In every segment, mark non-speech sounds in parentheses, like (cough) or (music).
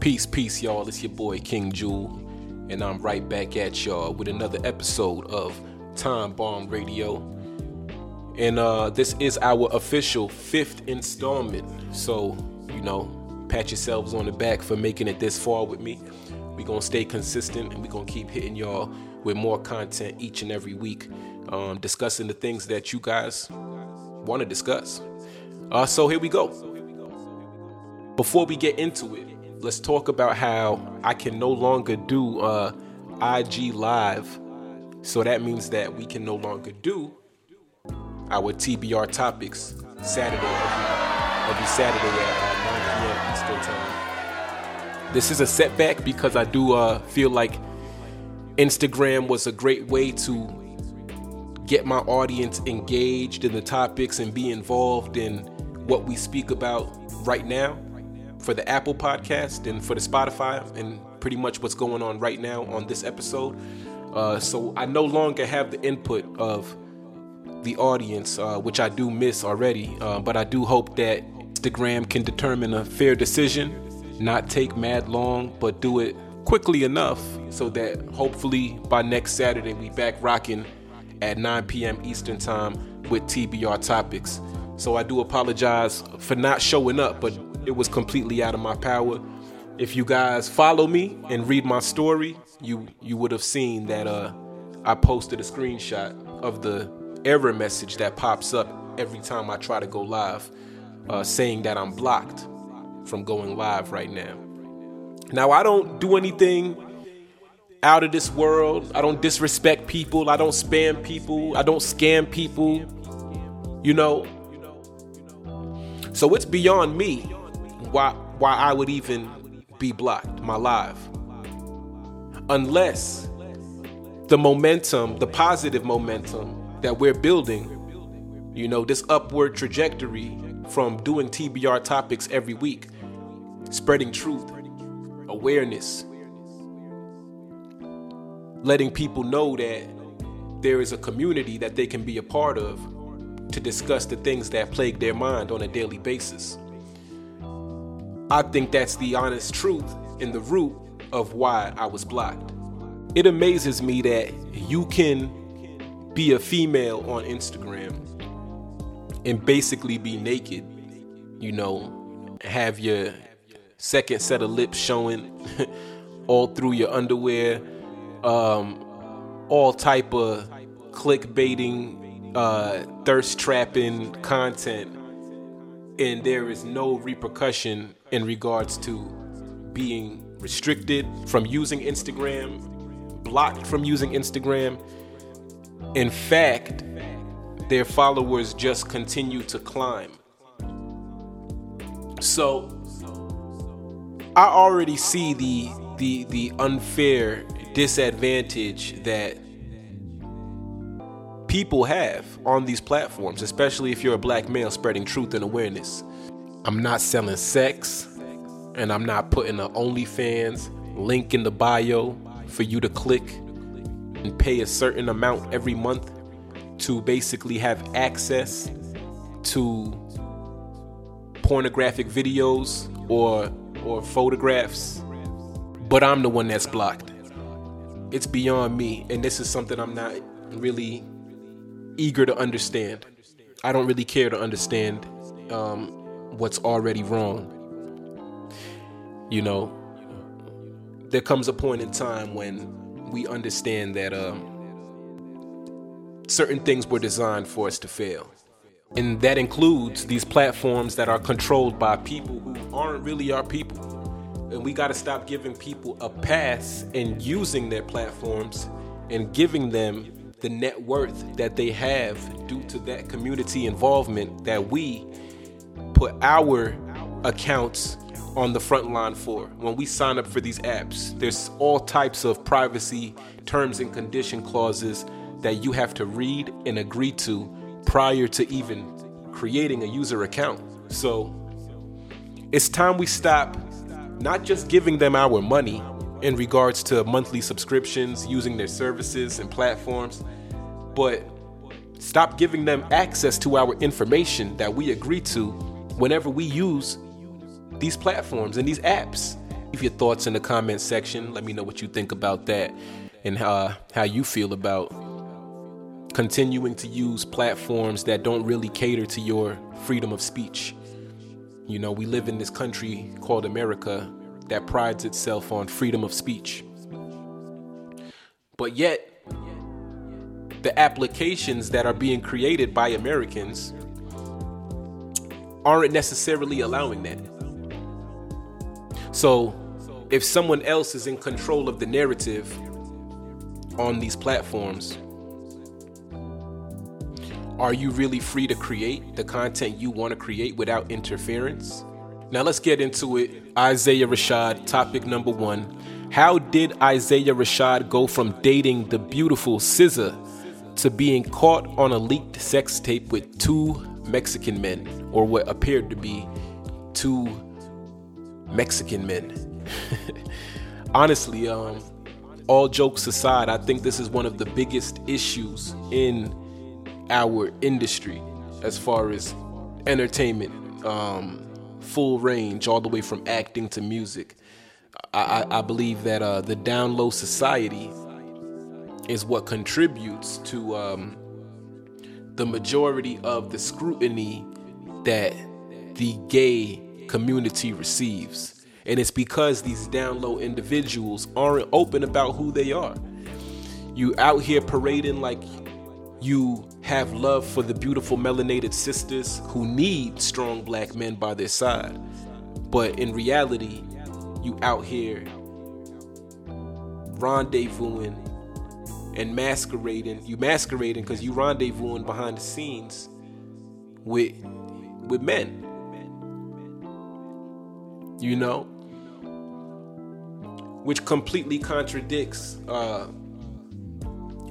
Peace, peace, y'all. It's your boy King Jewel, and I'm right back at y'all with another episode of Time Bomb Radio. And uh, this is our official fifth installment. So, you know, pat yourselves on the back for making it this far with me. We're going to stay consistent and we're going to keep hitting y'all with more content each and every week, um, discussing the things that you guys want to discuss. Uh, so, here we go. Before we get into it, let's talk about how I can no longer do uh, IG Live. So that means that we can no longer do our TBR topics Saturday, every, Saturday at uh, 9 p.m. Eastern Time. This is a setback because I do uh, feel like Instagram was a great way to get my audience engaged in the topics and be involved in what we speak about right now for the Apple podcast and for the Spotify and pretty much what's going on right now on this episode. Uh, so I no longer have the input of the audience, uh, which I do miss already. Uh, but I do hope that Instagram can determine a fair decision, not take mad long, but do it quickly enough so that hopefully by next Saturday we back rocking at 9 p.m. Eastern time with TBR topics. So I do apologize for not showing up, but it was completely out of my power. If you guys follow me and read my story, you you would have seen that uh, I posted a screenshot of the error message that pops up every time I try to go live, uh, saying that I'm blocked from going live right now. Now I don't do anything out of this world. I don't disrespect people. I don't spam people. I don't scam people. You know. So it's beyond me why why I would even be blocked my live. Unless the momentum, the positive momentum that we're building, you know, this upward trajectory from doing TBR topics every week, spreading truth, awareness, letting people know that there is a community that they can be a part of to discuss the things that plague their mind on a daily basis. I think that's the honest truth in the root of why I was blocked. It amazes me that you can be a female on Instagram and basically be naked, you know, have your second set of lips showing (laughs) all through your underwear, um, all type of clickbaiting, uh, thirst trapping content, and there is no repercussion in regards to being restricted from using Instagram, blocked from using Instagram. In fact, their followers just continue to climb. So I already see the the the unfair disadvantage that people have on these platforms, especially if you're a black male spreading truth and awareness. I'm not selling sex, and I'm not putting an OnlyFans link in the bio for you to click and pay a certain amount every month to basically have access to pornographic videos or or photographs but I'm the one that's blocked it's beyond me and this is something I'm not really eager to understand I don't really care to understand um, what's already wrong you know there comes a point in time when we understand that um, certain things were designed for us to fail. And that includes these platforms that are controlled by people who aren't really our people. And we got to stop giving people a pass and using their platforms and giving them the net worth that they have due to that community involvement that we put our accounts on the front line for. When we sign up for these apps, there's all types of privacy terms and condition clauses that you have to read and agree to prior to even creating a user account. So it's time we stop not just giving them our money in regards to monthly subscriptions, using their services and platforms, but stop giving them access to our information that we agree to whenever we use these platforms and these apps. Leave your thoughts in the comment section. Let me know what you think about that and uh, how you feel about continuing to use platforms that don't really cater to your freedom of speech. You know, we live in this country called America that prides itself on freedom of speech. But yet, the applications that are being created by Americans aren't necessarily allowing that. So, if someone else is in control of the narrative on these platforms, are you really free to create the content you want to create without interference? Now let's get into it. Isaiah Rashad, topic number one. How did Isaiah Rashad go from dating the beautiful SZA to being caught on a leaked sex tape with two Mexican men, or what appeared to be two Mexican men? (laughs) Honestly, um, all jokes aside, I think this is one of the biggest issues in our industry as far as entertainment, um, full range, all the way from acting to music. I, I, I believe that uh, the down low society is what contributes to um, the majority of the scrutiny that the gay community receives. And it's because these down low individuals aren't open about who they are. You out here parading like you have love for the beautiful melanated sisters who need strong black men by their side. But in reality, you out here rendezvousing and masquerading. You masquerading because you rendezvousing behind the scenes with with men. You know? Which completely contradicts uh,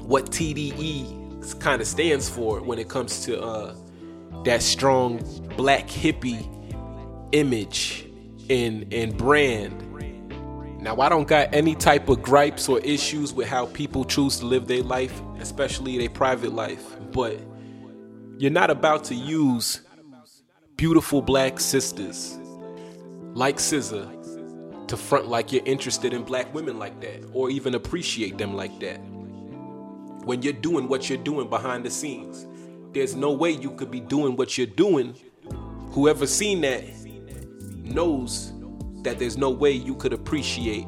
what TDE kind of stands for when it comes to uh, that strong black hippie image and and brand. Now I don't got any type of gripes or issues with how people choose to live their life, especially their private life, but you're not about to use beautiful black sisters like SZA to front like you're interested in black women like that or even appreciate them like that when you're doing what you're doing behind the scenes. There's no way you could be doing what you're doing. Whoever seen that knows that there's no way you could appreciate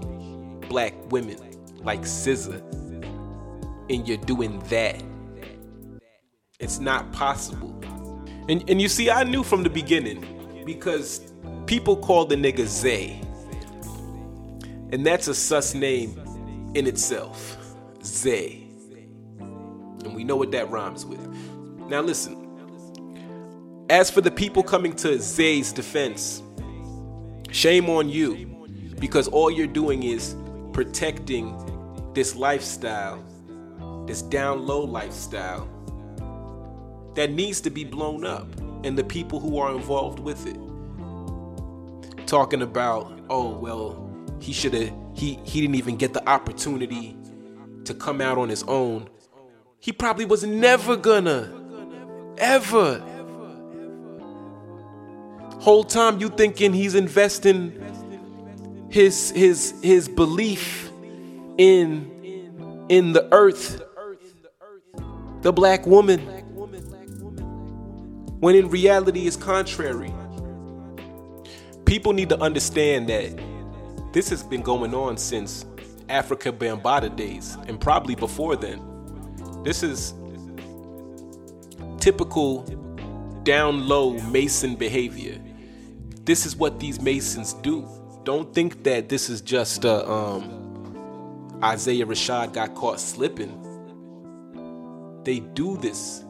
black women like SZA and you're doing that. It's not possible. And and you see, I knew from the beginning because people call the nigga Zay. And that's a sus name in itself. Zay and we know what that rhymes with. Now, listen. As for the people coming to Zay's defense, shame on you because all you're doing is protecting this lifestyle, this down low lifestyle that needs to be blown up and the people who are involved with it. Talking about, oh, well, he should have, he, he didn't even get the opportunity to come out on his own he probably was never gonna, ever. Whole time you thinking he's investing his his his belief in in the earth, the black woman, when in reality is contrary. People need to understand that this has been going on since Afrika Bambaataa days, and probably before then. This is typical down low Mason behavior. This is what these Masons do. Don't think that this is just uh, um, Isaiah Rashad got caught slipping. They do this.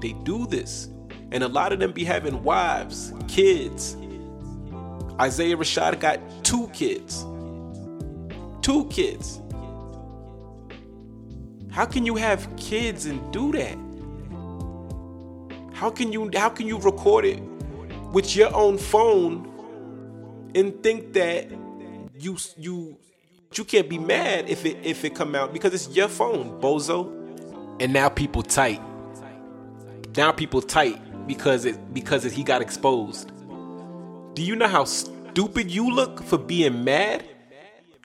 They do this. And a lot of them be having wives, kids. Isaiah Rashad got two kids. Two kids. How can you have kids and do that? How can you how can you record it with your own phone and think that you you you can't be mad if it if it come out because it's your phone, bozo. and now people tight. Now people tight because it because it, he got exposed. Do you know how stupid you look for being mad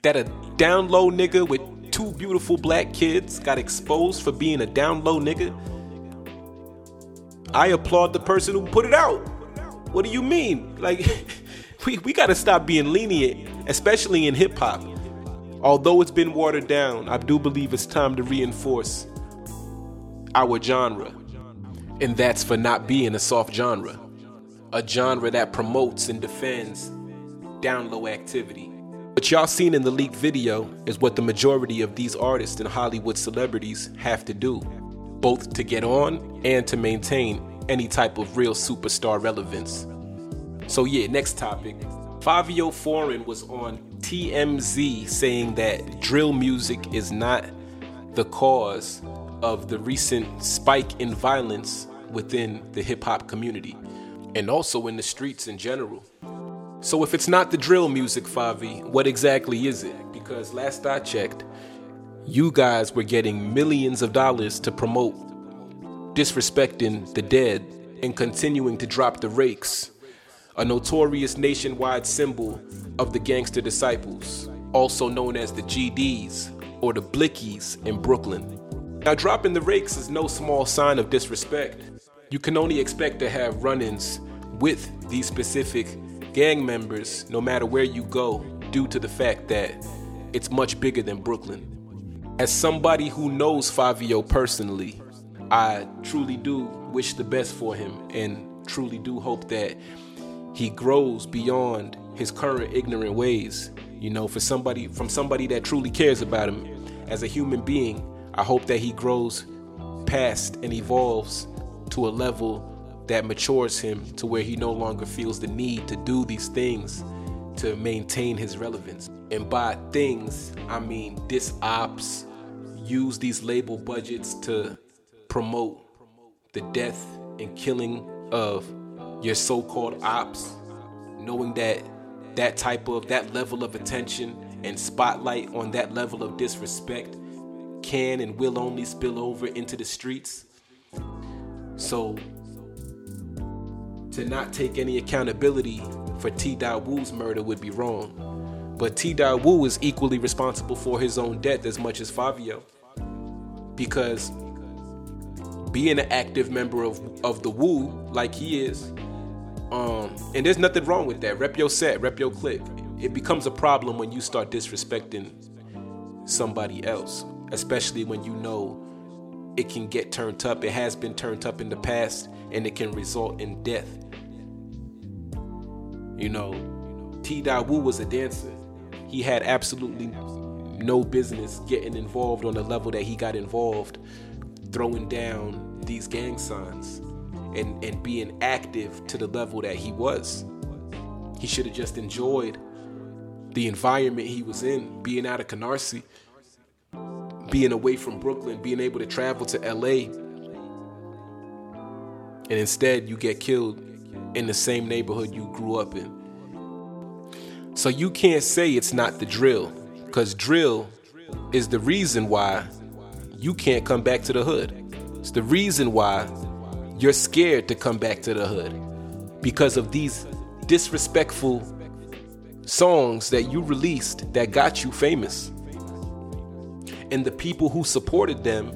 that a down low nigga with two beautiful black kids got exposed for being a down low nigga? I applaud the person who put it out. What do you mean? Like, (laughs) we, we gotta stop being lenient, especially in hip hop. Although it's been watered down, I do believe it's time to reinforce our genre. And that's for not being a soft genre. A genre that promotes and defends down low activity. What y'all seen in the leaked video is what the majority of these artists and Hollywood celebrities have to do, both to get on and to maintain any type of real superstar relevance. So, yeah, next topic. Fivio Foreign was on TMZ saying that drill music is not the cause of the recent spike in violence within the hip hop community and also in the streets in general. So, if it's not the drill music, Favi, what exactly is it? Because last I checked, you guys were getting millions of dollars to promote disrespecting the dead and continuing to drop the rakes, a notorious nationwide symbol of the gangster disciples, also known as the GDs or the Blickies in Brooklyn. Now, dropping the rakes is no small sign of disrespect. You can only expect to have run ins with these specific gang members no matter where you go, due to the fact that it's much bigger than Brooklyn. As somebody who knows Fivio personally, I truly do wish the best for him and truly do hope that he grows beyond his current ignorant ways. You know, for somebody from somebody that truly cares about him as a human being, I hope that he grows past and evolves to a level that matures him to where he no longer feels the need to do these things to maintain his relevance. And by things, I mean dis ops, use these label budgets to promote the death and killing of your so-called ops, knowing that that type of that level of attention and spotlight on that level of disrespect can and will only spill over into the streets. So to not take any accountability for T. Woo's murder would be wrong. But T. Woo is equally responsible for his own death as much as Fivio. Because being an active member of of the Wu like he is, um, and there's nothing wrong with that. Rep your set, rep your click. It becomes a problem when you start disrespecting somebody else, especially when you know it can get turned up. It has been turned up in the past, and it can result in death. You know, T. Wu was a dancer. He had absolutely no business getting involved on the level that he got involved throwing down these gang signs and, and being active to the level that he was. He should have just enjoyed the environment he was in, being out of Canarsie, being away from Brooklyn, being able to travel to LA. And instead, you get killed in the same neighborhood you grew up in. So you can't say it's not the drill, because drill is the reason why you can't come back to the hood. It's the reason why you're scared to come back to the hood because of these disrespectful songs that you released that got you famous. And the people who supported them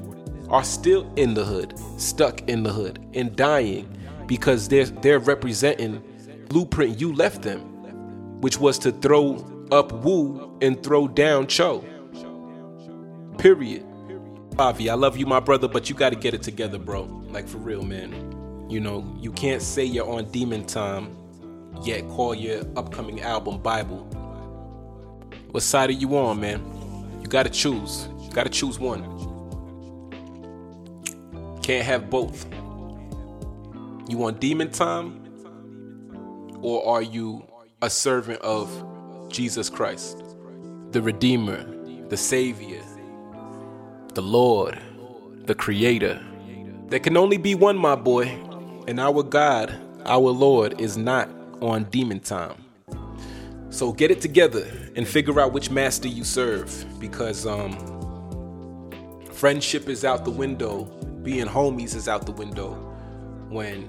are still in the hood, stuck in the hood, and dying because they're they're representing blueprint you left them, which was to throw up Wu and throw down Cho. Period. Bobby, I love you, my brother, but you got to get it together, bro. Like for real, man. You know, you can't say you're on demon time, yet call your upcoming album Bible. What side are you on, man? You got to choose. You got to choose one. Can't have both. You want demon time, or are you a servant of Jesus Christ, the Redeemer, the Savior? the Lord, the Creator. There can only be one, my boy, and our God, our Lord, is not on demon time. So get it together and figure out which master you serve because um Friendship is out the window. Being homies is out the window when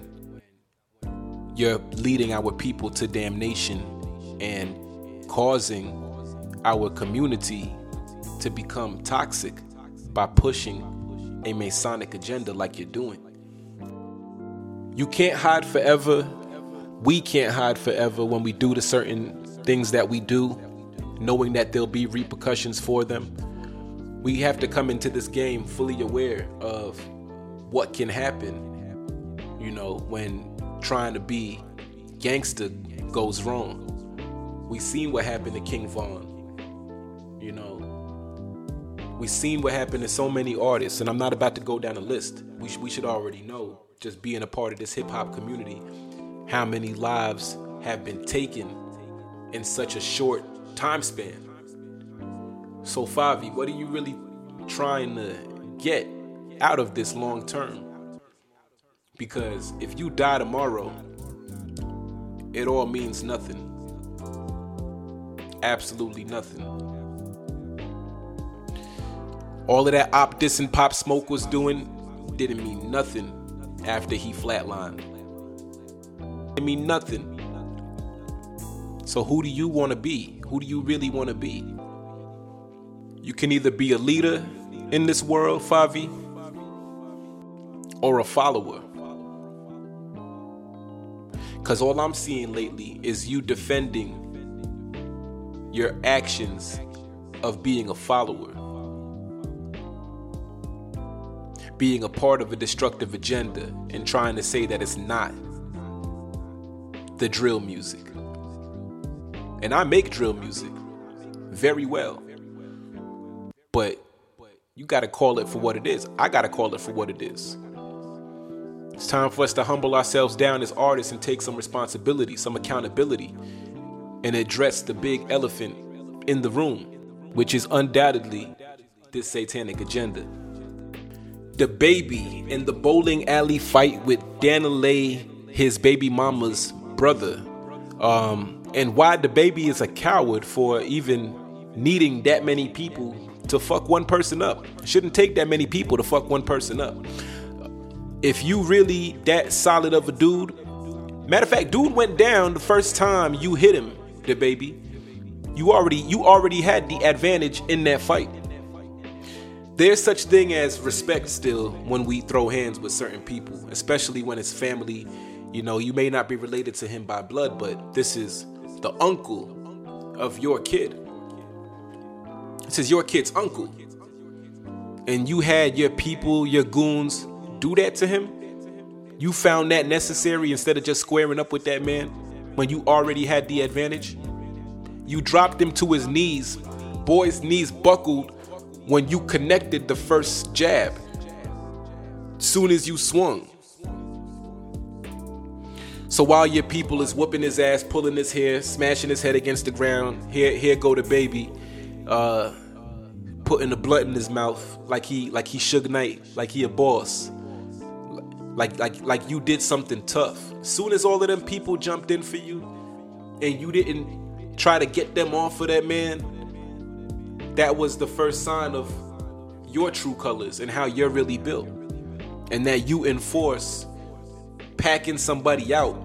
you're leading our people to damnation and causing our community to become toxic by pushing a Masonic agenda like you're doing. You can't hide forever. We can't hide forever when we do the certain things that we do, knowing that there'll be repercussions for them. We have to come into this game fully aware of what can happen, you know, when trying to be gangster goes wrong. We seen what happened to King Von, you know. We seen what happened to so many artists, and I'm not about to go down a list. We, sh- we should already know, just being a part of this hip hop community, how many lives have been taken in such a short time span. So, Favi, what are you really trying to get out of this long term? Because if you die tomorrow, it all means nothing. Absolutely nothing. All of that op diss and pop smoke was doing didn't mean nothing after he flatlined. It mean nothing. So who do you want to be? Who do you really want to be? You can either be a leader in this world, Favi, or a follower. Because all I'm seeing lately is you defending your actions of being a follower, being a part of a destructive agenda, and trying to say that it's not the drill music. And I make drill music very well. But you got to call it for what it is. I got to call it for what it is. It's time for us to humble ourselves down as artists and take some responsibility, some accountability, and address the big elephant in the room, which is undoubtedly this satanic agenda. DaBaby in the bowling alley fight with Danileigh, his baby mama's brother, um, and why DaBaby is a coward for even needing that many people to fuck one person up. Shouldn't take that many people to fuck one person up. If you really that solid of a dude, matter of fact, dude went down the first time you hit him, DaBaby. You already you already had the advantage in that fight. There's such thing as respect still when we throw hands with certain people, especially when it's family. You know, you may not be related to him by blood, but this is the uncle of your kid. This is your kid's uncle. And you had your people, your goons, do that to him. You found that necessary instead of just squaring up with that man when you already had the advantage. You dropped him to his knees. Boy's knees buckled when you connected the first jab. Soon as you swung. So while your people is whooping his ass, pulling his hair, smashing his head against the ground, here here go DaBaby, uh, putting the blunt in his mouth like he like he Suge Knight, like he a boss, like like like you did something tough. Soon as all of them people jumped in for you, and you didn't try to get them off of that man, that was the first sign of your true colors and how you're really built, and that you enforce packing somebody out.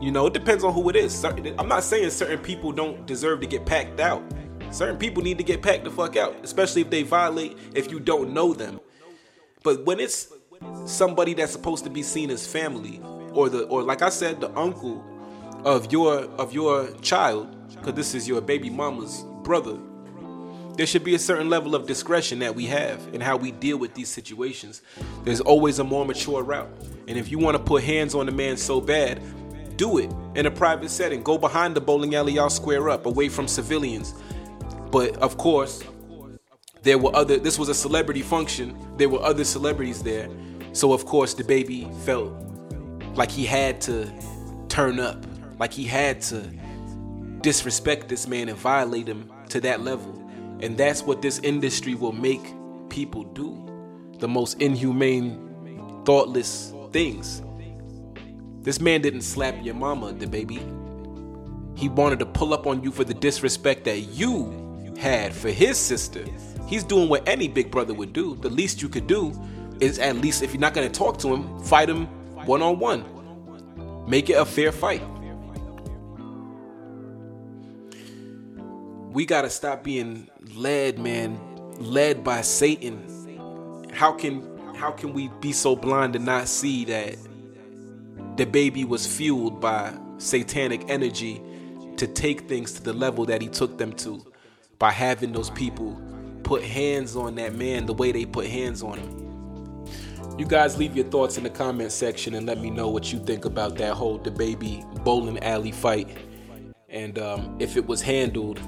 You know, it depends on who it is. I'm not saying certain people don't deserve to get packed out. Certain people need to get packed the fuck out, especially if they violate if you don't know them. But when it's somebody that's supposed to be seen as family, or the or like I said, the uncle of your of your child, because this is your baby mama's brother, there should be a certain level of discretion that we have in how we deal with these situations. There's always a more mature route. And if you want to put hands on a man so bad, do it in a private setting. Go behind the bowling alley, y'all square up, away from civilians. But of course, there were other this was a celebrity function. There were other celebrities there. So of course DaBaby felt like he had to turn up, like he had to disrespect this man and violate him to that level. And that's what this industry will make people do. The most inhumane, thoughtless things. This man didn't slap your mama, DaBaby. He wanted to pull up on you for the disrespect that you had for his sister. He's doing what any big brother would do. The least you could do is at least if you're not going to talk to him, fight him one on one. Make it a fair fight. We got to stop being led, man, led by Satan. How can how can we be so blind to not see that DaBaby was fueled by satanic energy to take things to the level that he took them to by having those people put hands on that man the way they put hands on him. You guys leave your thoughts in the comment section and let me know what you think about that whole DaBaby bowling alley fight and um, if it was handled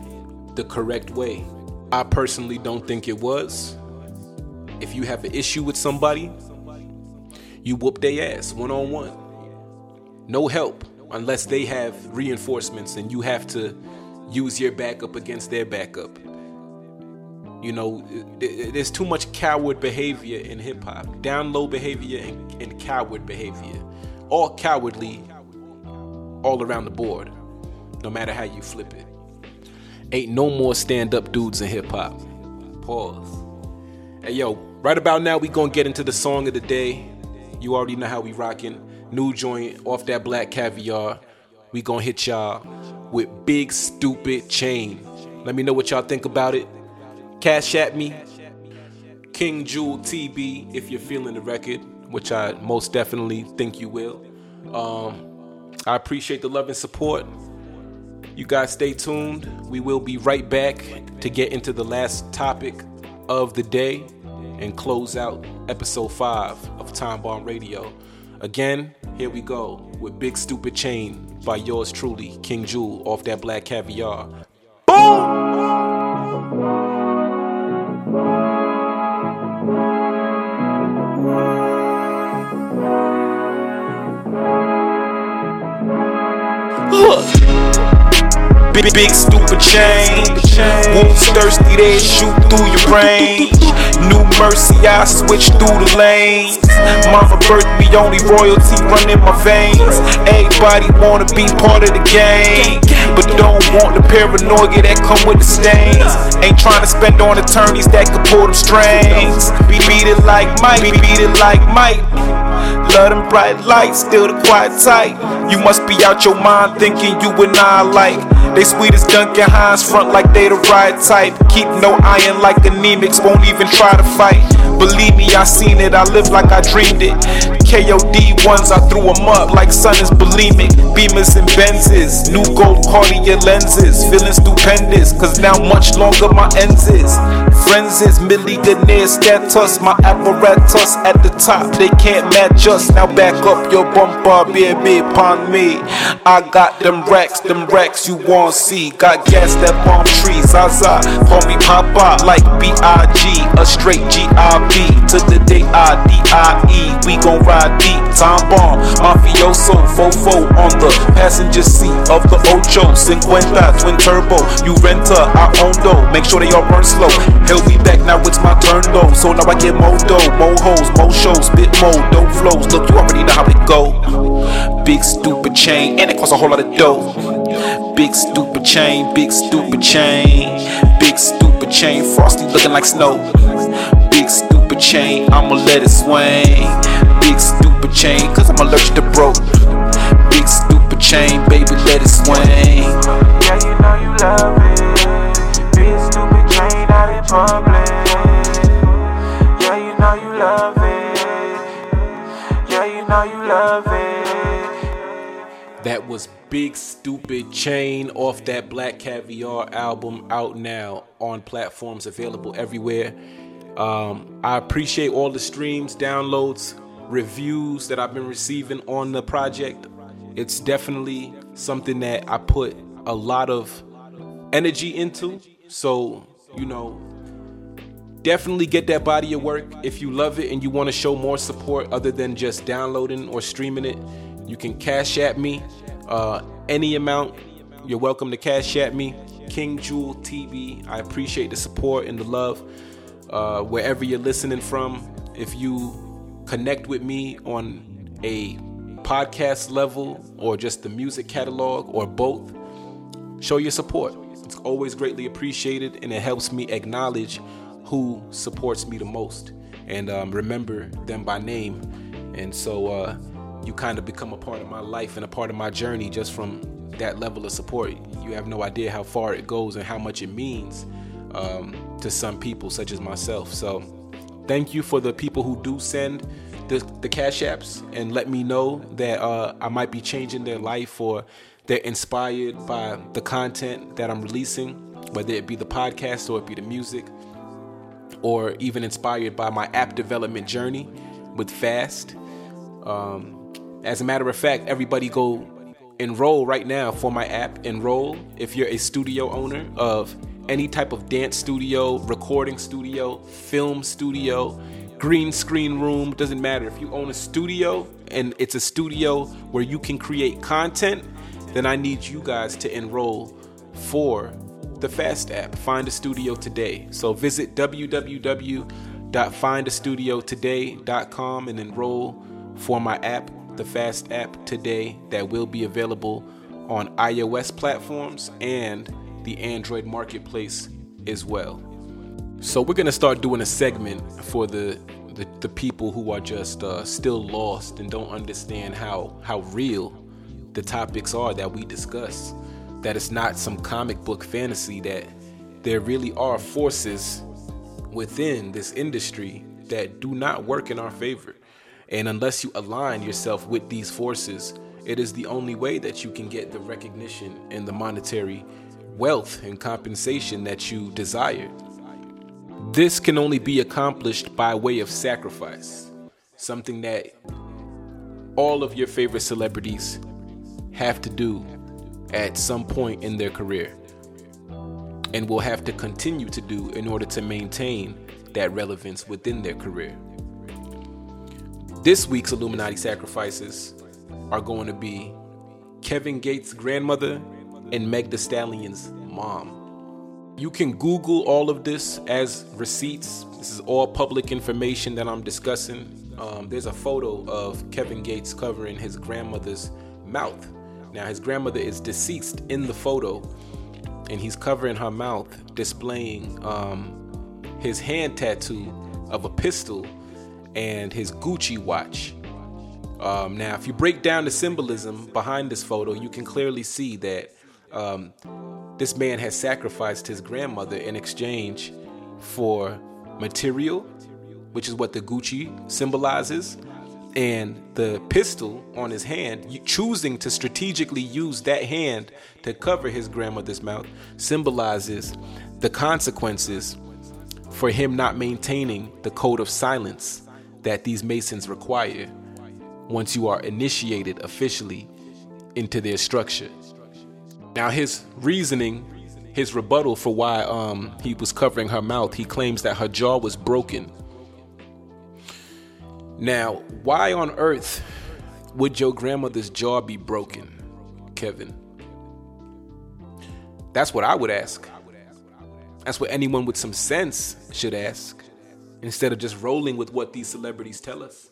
the correct way. I personally don't think it was. If you have an issue with somebody, you whoop their ass one on one. No help unless they have reinforcements and you have to use your backup against their backup. You know, there's too much coward behavior in hip hop, down low behavior and, and coward behavior. All cowardly, all around the board, no matter how you flip it. Ain't no more stand up dudes in hip hop. Pause. Hey yo, right about now we gonna get into the song of the day. You already know how we rocking. New joint off that black caviar. We gonna hit y'all with big stupid chain. Let me know what y'all think about it. Cash at me. King Jewel TB if you're feeling the record, which I most definitely think you will. Um, I appreciate the love and support. You guys stay tuned. We will be right back to get into the last topic of the day and close out episode 5 of Time Bomb Radio. Again, here we go with Big Stupid Chain by yours truly, King Jewel, off that black caviar. Boom! Look. Big, big stupid chain. Wolves thirsty, they shoot through your brain. New mercy, I switch through the lanes. Mama birthed me, only royalty running my veins. Everybody wanna be part of the game, but don't want the paranoia that come with the stains. Ain't trying to spend on attorneys that could pull them strings. Beat, beat it like Mike, beat, beat it like Mike. Love them bright lights, still the quiet tight. You must be out your mind thinking you and I like. They sweet as Duncan Hines, front like they the right type. Keep no iron like anemics, won't even try to fight. Believe me, I seen it, I live like I dreamed it. KOD ones, I threw them up like sun is bulimic. Beamers and Benzes, new gold Cartier lenses. Feeling stupendous, cause now much longer my ends is. Friends is millionaire status, my apparatus at the top, they can't match us. Now back up your bumper, baby, upon me. I got them racks, them racks you want see. Got gas that palm trees, Zaza. Call me Papa, like B-I-G, a straight G-I-B. To the day I-D-I-E, we gon' ride deep. Time bomb, mafioso, fofo on the passenger seat of the Ocho. Cinquenta, twin turbo, you renter, I own though. Make sure they all burn slow. Hell, we back, now it's my turn though. So now I get more dough, more hoes, more shows, bit more, dope flows. Look, you already know how it go. Big stupid chain, and it costs a whole lot of dough. Big stupid chain, big stupid chain, big stupid chain, frosty looking like snow. Big stupid chain, I'ma let it swing. Big stupid chain, cause I'm allergic to broke. Big stupid chain, baby, let it swing. Yeah, you know you love it. Big stupid chain out in public. Yeah, you know you love it. Yeah, you know you love it. That was Big Stupid Chain off that Black Caviar album out now on platforms available everywhere. Um, I appreciate all the streams, downloads, reviews that I've been receiving on the project. It's definitely something that I put a lot of energy into. So, you know, definitely get that body of work. If you love it and you want to show more support other than just downloading or streaming it, you can cash at me uh, any amount. You're welcome to cash at me. King Jewel TV. I appreciate the support and the love. Uh, wherever you're listening from, if you connect with me on a podcast level or just the music catalog or both, show your support. It's always greatly appreciated and it helps me acknowledge who supports me the most and um, remember them by name. And so uh, you kind of become a part of my life and a part of my journey just from that level of support. You have no idea how far it goes and how much it means um, to some people, such as myself. So thank you for the people who do send the, the cash apps and let me know that uh, I might be changing their life or they're inspired by the content that I'm releasing, whether it be the podcast or it be the music, or even inspired by my app development journey with Fast. Um, as a matter of fact, everybody go enroll right now for my app. Enroll if you're a studio owner of any type of dance studio, recording studio, film studio, green screen room, doesn't matter. If you own a studio and it's a studio where you can create content, then I need you guys to enroll for the Fast app. Find a studio today. So visit www.findastudiotoday.com and enroll for my app, the Fast app, today that will be available on iOS platforms and the Android marketplace as well. So we're gonna start doing a segment for the the, the people who are just uh, still lost and don't understand how how real the topics are that we discuss. That it's not some comic book fantasy. That there really are forces within this industry that do not work in our favor. And unless you align yourself with these forces, it is the only way that you can get the recognition and the monetary wealth and compensation that you desire. This can only be accomplished by way of sacrifice, something that all of your favorite celebrities have to do at some point in their career and will have to continue to do in order to maintain that relevance within their career. This week's Illuminati sacrifices are going to be Kevin Gates' grandmother and Meg Thee Stallion's mom. You can Google all of this as receipts. This is all public information that I'm discussing. Um, there's a photo of Kevin Gates covering his grandmother's mouth. Now, his grandmother is deceased in the photo, and he's covering her mouth, displaying um, his hand tattoo of a pistol and his Gucci watch. Um, now, if you break down the symbolism behind this photo, you can clearly see that um, this man has sacrificed his grandmother in exchange for material, which is what the Gucci symbolizes, and the pistol on his hand, choosing to strategically use that hand to cover his grandmother's mouth, symbolizes the consequences for him not maintaining the code of silence that these Masons require once you are initiated officially into their structure. Now, his reasoning, his rebuttal for why um, he was covering her mouth, he claims that her jaw was broken. Now, why on earth would your grandmother's jaw be broken, Kevin? That's what I would ask. That's what anyone with some sense should ask, instead of just rolling with what these celebrities tell us.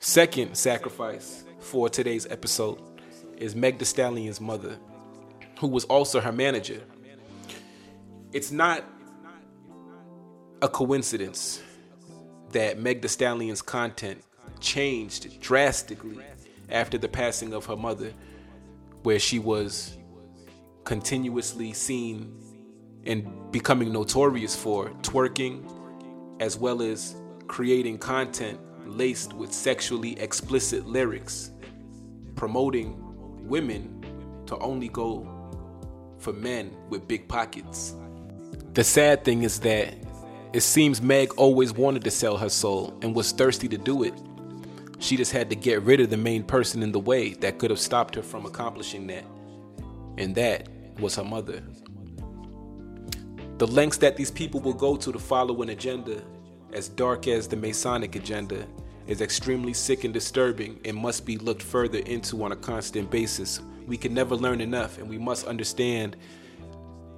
Second sacrifice for today's episode is Meg Thee Stallion's mother, who was also her manager. It's not a coincidence that Meg Thee Stallion's content changed drastically after the passing of her mother, where she was continuously seen and becoming notorious for twerking as well as creating content laced with sexually explicit lyrics, promoting women to only go for men with big pockets. The sad thing is that it seems Meg always wanted to sell her soul and was thirsty to do it. She just had to get rid of the main person in the way that could have stopped her from accomplishing that. And that was her mother. The lengths that these people will go to to follow an agenda as dark as the Masonic agenda is extremely sick and disturbing and must be looked further into on a constant basis we can never learn enough, and we must understand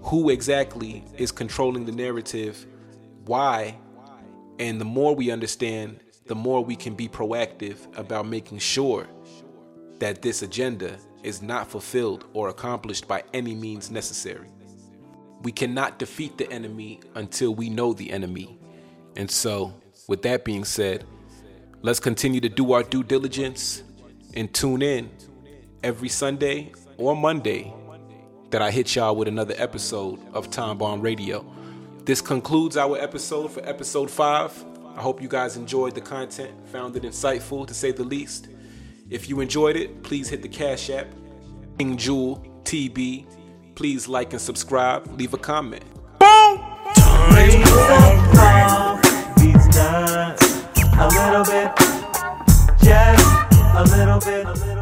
who exactly is controlling the narrative, why, and the more we understand, the more we can be proactive about making sure that this agenda is not fulfilled or accomplished by any means necessary. we cannot defeat the enemy until we know the enemy. And so, with that being said, let's continue to do our due diligence and tune in every Sunday or Monday that I hit y'all with another episode of Time Bomb Radio. This concludes our episode for episode five. I hope you guys enjoyed the content, found it insightful to say the least. If you enjoyed it, please hit the Cash App, King Jewel TB. Please like and subscribe, leave a comment. Raise up off these nuts a little bit, just a little bit, a little bit.